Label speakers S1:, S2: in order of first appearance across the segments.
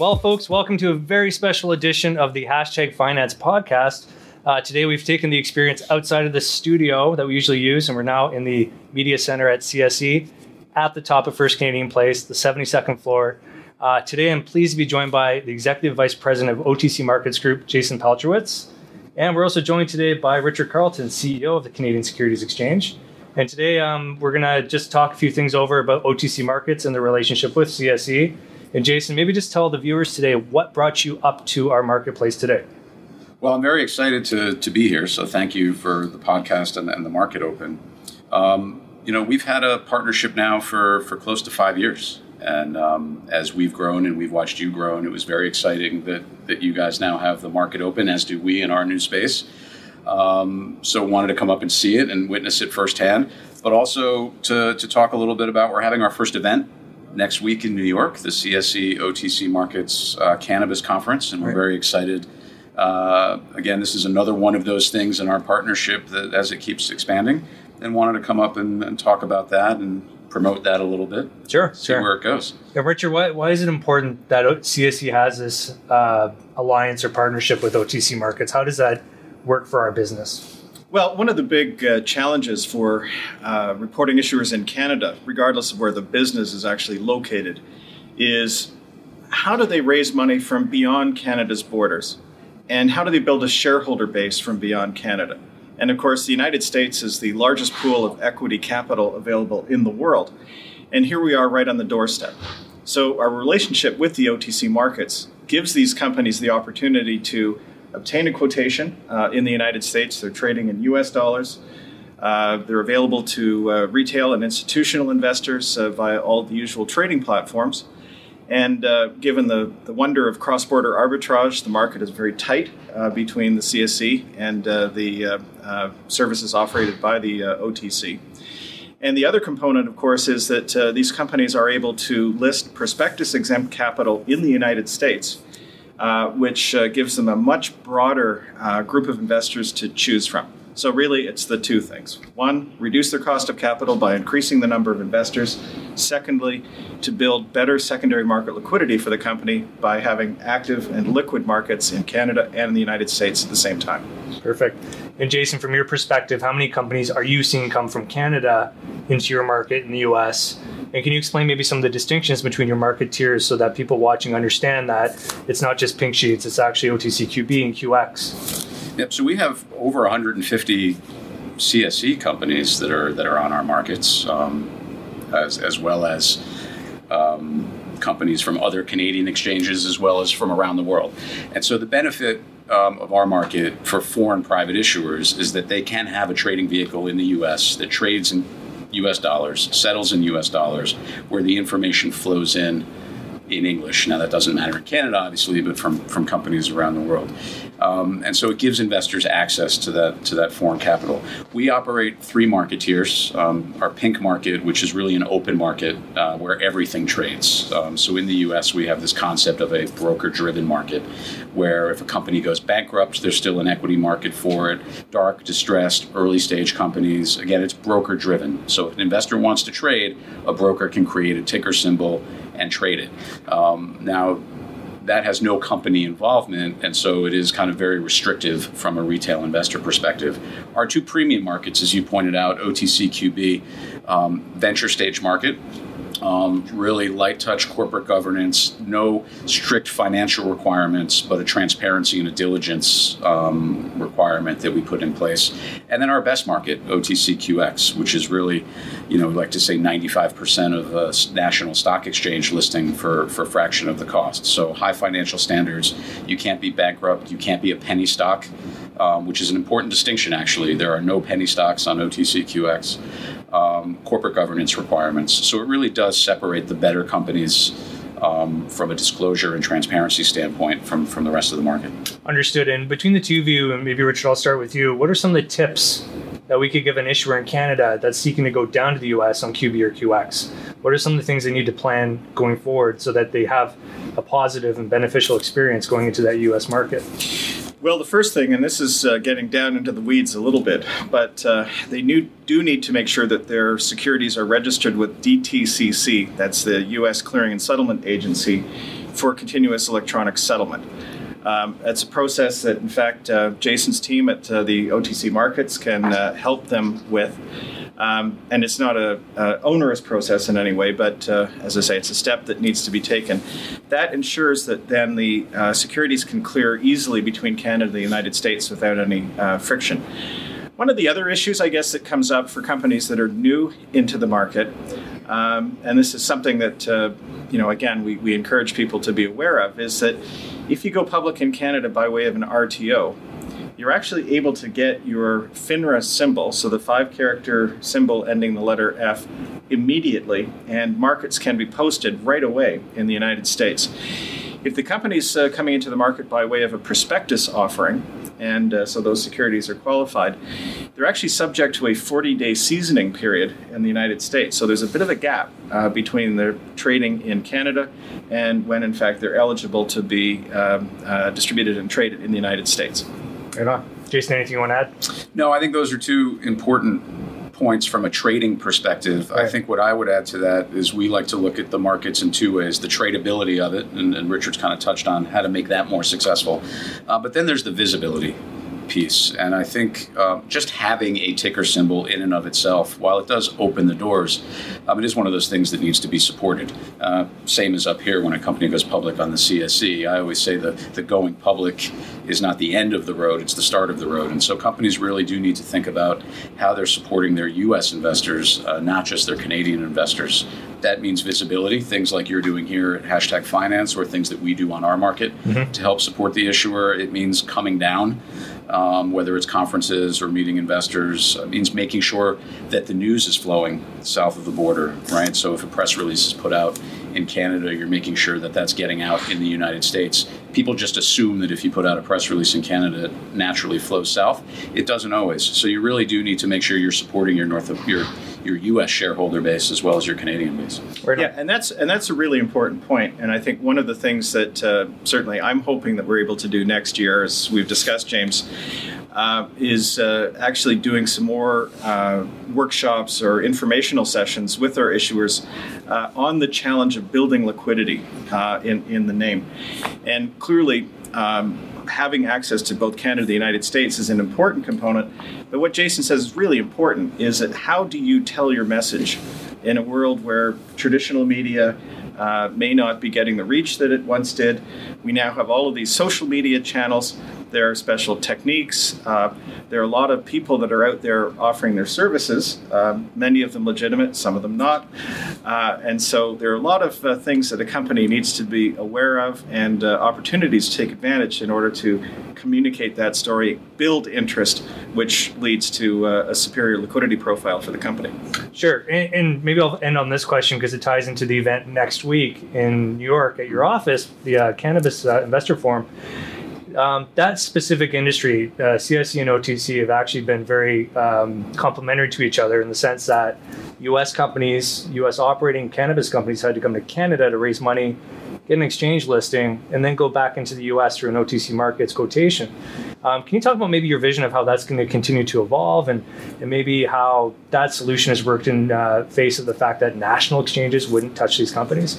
S1: Well, folks, welcome to a very special edition of the Hashtag Finance podcast. Uh, today, we've taken the experience outside of the studio that we usually use, and we're now in the media center at CSE at the top of First Canadian Place, the 72nd floor. Uh, today, I'm pleased to be joined by the Executive Vice President of OTC Markets Group, Jason Paltrowitz. And we're also joined today by Richard Carleton, CEO of the Canadian Securities Exchange. And today, um, we're going to just talk a few things over about OTC markets and the relationship with CSE. And Jason, maybe just tell the viewers today what brought you up to our marketplace today.
S2: Well, I'm very excited to, to be here. So thank you for the podcast and, and the market open. Um, you know, we've had a partnership now for, for close to five years. And um, as we've grown and we've watched you grow, and it was very exciting that, that you guys now have the market open, as do we in our new space. Um, so wanted to come up and see it and witness it firsthand, but also to, to talk a little bit about we're having our first event next week in New York, the CSE OTC Markets uh, Cannabis Conference, and we're right. very excited. Uh, again, this is another one of those things in our partnership that as it keeps expanding, and wanted to come up and, and talk about that and promote that a little bit.
S1: Sure,
S2: see
S1: sure.
S2: where it goes.
S1: Yeah, Richard, why, why is it important that CSE has this uh, alliance or partnership with OTC Markets? How does that work for our business?
S3: Well, one of the big uh, challenges for uh, reporting issuers in Canada, regardless of where the business is actually located, is how do they raise money from beyond Canada's borders? And how do they build a shareholder base from beyond Canada? And of course, the United States is the largest pool of equity capital available in the world. And here we are right on the doorstep. So, our relationship with the OTC markets gives these companies the opportunity to obtain a quotation uh, in the United States. They're trading in US dollars. Uh, they're available to uh, retail and institutional investors uh, via all the usual trading platforms. And uh, given the, the wonder of cross border arbitrage, the market is very tight uh, between the CSE and the services operated by the OTC. And the other component, of course, is that these companies are able to list prospectus exempt capital in the United States uh, which uh, gives them a much broader uh, group of investors to choose from. So, really, it's the two things. One, reduce their cost of capital by increasing the number of investors. Secondly, to build better secondary market liquidity for the company by having active and liquid markets in Canada and in the United States at the same time.
S1: Perfect. And Jason, from your perspective, how many companies are you seeing come from Canada into your market in the US? And can you explain maybe some of the distinctions between your market tiers so that people watching understand that it's not just pink sheets, it's actually OTCQB and QX?
S2: Yep. So we have over 150 CSE companies that are that are on our markets, um, as as well as um, companies from other Canadian exchanges as well as from around the world. And so the benefit um, of our market for foreign private issuers is that they can have a trading vehicle in the U.S. that trades in US dollars, settles in US dollars, where the information flows in in English. Now, that doesn't matter in Canada, obviously, but from, from companies around the world. Um, and so it gives investors access to that to that foreign capital. We operate three market tiers. Um, our pink market, which is really an open market uh, where everything trades. Um, so in the U.S., we have this concept of a broker-driven market, where if a company goes bankrupt, there's still an equity market for it. Dark, distressed, early-stage companies. Again, it's broker-driven. So if an investor wants to trade, a broker can create a ticker symbol and trade it. Um, now that has no company involvement, and so it is kind of very restrictive from a retail investor perspective. Our two premium markets, as you pointed out, OTCQB, um, venture stage market, um, really light touch corporate governance, no strict financial requirements, but a transparency and a diligence um, requirement that we put in place. And then our best market, OTCQX, which is really, you know, we like to say 95% of a national stock exchange listing for, for a fraction of the cost. So high financial standards. You can't be bankrupt. You can't be a penny stock. Um, which is an important distinction actually. There are no penny stocks on OTCQX um, corporate governance requirements. So it really does separate the better companies um, from a disclosure and transparency standpoint from, from the rest of the market.
S1: Understood. And between the two of you, and maybe Richard, I'll start with you. What are some of the tips that we could give an issuer in Canada that's seeking to go down to the US on QB or QX? What are some of the things they need to plan going forward so that they have a positive and beneficial experience going into that US market?
S3: Well, the first thing, and this is uh, getting down into the weeds a little bit, but uh, they do need to make sure that their securities are registered with DTCC, that's the U.S. Clearing and Settlement Agency, for continuous electronic settlement. Um, it's a process that, in fact, uh, Jason's team at uh, the OTC markets can uh, help them with. Um, and it's not a, a, onerous process in any way, but uh, as I say, it's a step that needs to be taken. That ensures that then the uh, securities can clear easily between Canada and the United States without any uh, friction. One of the other issues, I guess, that comes up for companies that are new into the market, um, and this is something that, uh, you know, again, we, we encourage people to be aware of, is that if you go public in Canada by way of an RTO, you're actually able to get your FINRA symbol, so the five character symbol ending the letter F, immediately, and markets can be posted right away in the United States. If the company's uh, coming into the market by way of a prospectus offering, and uh, so those securities are qualified, they're actually subject to a 40 day seasoning period in the United States. So there's a bit of a gap uh, between their trading in Canada and when, in fact, they're eligible to be um, uh, distributed and traded in the United States.
S1: Right on. Jason, anything you want to add?
S2: No, I think those are two important points from a trading perspective. Right. I think what I would add to that is we like to look at the markets in two ways the tradability of it, and, and Richard's kind of touched on how to make that more successful. Uh, but then there's the visibility piece. And I think um, just having a ticker symbol in and of itself, while it does open the doors, um, it is one of those things that needs to be supported. Uh, same as up here when a company goes public on the CSE. I always say that the going public is not the end of the road, it's the start of the road. And so companies really do need to think about how they're supporting their U.S. investors, uh, not just their Canadian investors. That means visibility, things like you're doing here at Hashtag Finance or things that we do on our market mm-hmm. to help support the issuer. It means coming down um, whether it's conferences or meeting investors, it means making sure that the news is flowing south of the border, right? So if a press release is put out in Canada, you're making sure that that's getting out in the United States. People just assume that if you put out a press release in Canada, it naturally flows south. It doesn't always. So you really do need to make sure you're supporting your North of your your U.S. shareholder base as well as your Canadian base.
S3: Yeah, and that's and that's a really important point. And I think one of the things that uh, certainly I'm hoping that we're able to do next year, as we've discussed, James, uh, is uh, actually doing some more uh, workshops or informational sessions with our issuers uh, on the challenge of building liquidity uh, in in the name, and clearly. Um, having access to both Canada and the United States is an important component. But what Jason says is really important is that how do you tell your message in a world where traditional media uh, may not be getting the reach that it once did? We now have all of these social media channels there are special techniques. Uh, there are a lot of people that are out there offering their services, um, many of them legitimate, some of them not. Uh, and so there are a lot of uh, things that a company needs to be aware of and uh, opportunities to take advantage in order to communicate that story, build interest, which leads to uh, a superior liquidity profile for the company.
S1: Sure. And, and maybe I'll end on this question because it ties into the event next week in New York at your office, the uh, Cannabis Investor Forum um, that specific industry, uh, CSE and OTC, have actually been very um, complementary to each other in the sense that U.S. companies, U.S. operating cannabis companies, had to come to Canada to raise money, get an exchange listing, and then go back into the U.S. through an OTC markets quotation. Um, can you talk about maybe your vision of how that's going to continue to evolve, and, and maybe how that solution has worked in uh, face of the fact that national exchanges wouldn't touch these companies?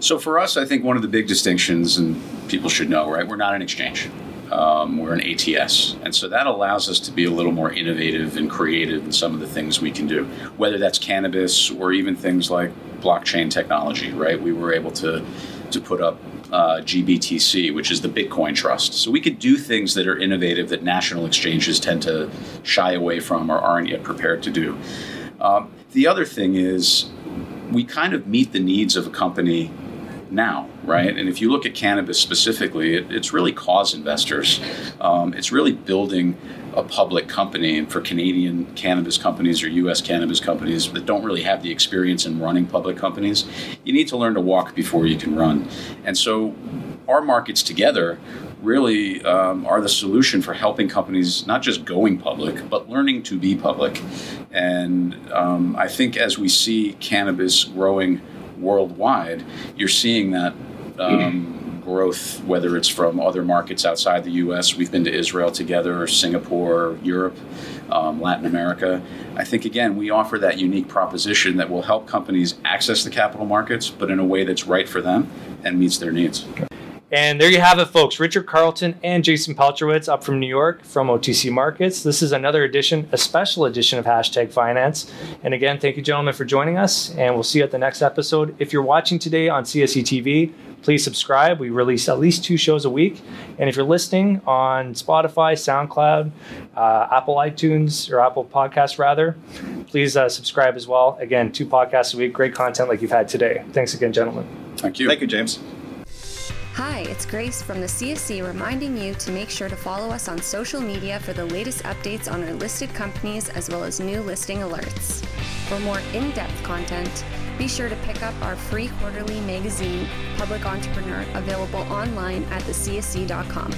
S2: So for us, I think one of the big distinctions, and people should know, right? We're not an exchange. Um, we're an ATS. And so that allows us to be a little more innovative and creative in some of the things we can do, whether that's cannabis or even things like blockchain technology, right? We were able to, to put up uh, GBTC, which is the Bitcoin trust. So we could do things that are innovative that national exchanges tend to shy away from or aren't yet prepared to do. Um, the other thing is we kind of meet the needs of a company now, right? And if you look at cannabis specifically, it, it's really cause investors. Um, it's really building a public company. And for Canadian cannabis companies or U.S. cannabis companies that don't really have the experience in running public companies, you need to learn to walk before you can run. And so our markets together really um, are the solution for helping companies not just going public, but learning to be public. And um, I think as we see cannabis growing worldwide, you're seeing that um, growth, whether it's from other markets outside the U.S. We've been to Israel together, Singapore, Europe, um, Latin America. I think again we offer that unique proposition that will help companies access the capital markets, but in a way that's right for them and meets their needs.
S1: And there you have it, folks. Richard Carleton and Jason Paltrowitz up from New York from OTC Markets. This is another edition, a special edition of Hashtag Finance. And again, thank you, gentlemen, for joining us. And we'll see you at the next episode. If you're watching today on CSE TV, please subscribe. We release at least two shows a week. And if you're listening on Spotify, SoundCloud, uh, Apple iTunes, or Apple Podcasts, rather, please uh, subscribe as well. Again, two podcasts a week, great content like you've had today. Thanks again, gentlemen.
S2: Thank you.
S3: Thank you, James.
S4: Hi, it's Grace from the CSE reminding you to make sure to follow us on social media for the latest updates on our listed companies as well as new listing alerts. For more in depth content, be sure to pick up our free quarterly magazine, Public Entrepreneur, available online at thecse.com.